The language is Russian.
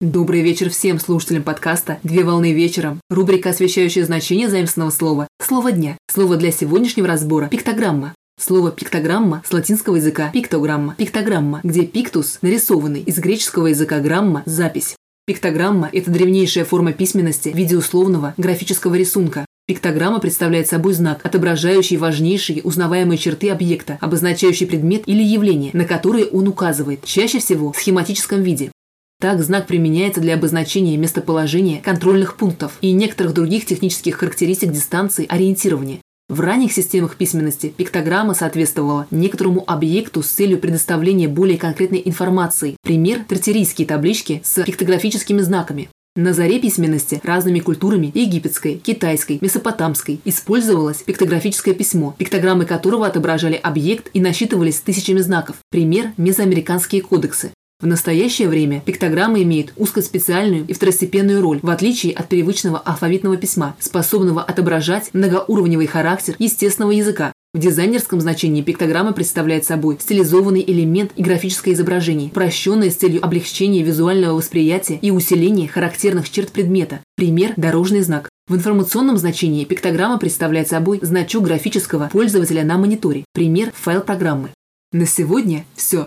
Добрый вечер всем слушателям подкаста «Две волны вечером». Рубрика, освещающая значение заимственного слова «Слово дня». Слово для сегодняшнего разбора – пиктограмма. Слово «пиктограмма» с латинского языка «пиктограмма». Пиктограмма, где «пиктус» – нарисованный, из греческого языка «грамма» – запись. Пиктограмма – это древнейшая форма письменности в виде условного графического рисунка. Пиктограмма представляет собой знак, отображающий важнейшие узнаваемые черты объекта, обозначающий предмет или явление, на которые он указывает, чаще всего в схематическом виде. Так знак применяется для обозначения местоположения контрольных пунктов и некоторых других технических характеристик дистанции ориентирования. В ранних системах письменности пиктограмма соответствовала некоторому объекту с целью предоставления более конкретной информации. Пример – тертерийские таблички с пиктографическими знаками. На заре письменности разными культурами – египетской, китайской, месопотамской – использовалось пиктографическое письмо, пиктограммы которого отображали объект и насчитывались тысячами знаков. Пример – мезоамериканские кодексы. В настоящее время пиктограмма имеет узкоспециальную и второстепенную роль, в отличие от привычного алфавитного письма, способного отображать многоуровневый характер естественного языка. В дизайнерском значении пиктограмма представляет собой стилизованный элемент и графическое изображение, прощенное с целью облегчения визуального восприятия и усиления характерных черт предмета. Пример – дорожный знак. В информационном значении пиктограмма представляет собой значок графического пользователя на мониторе. Пример – файл программы. На сегодня все.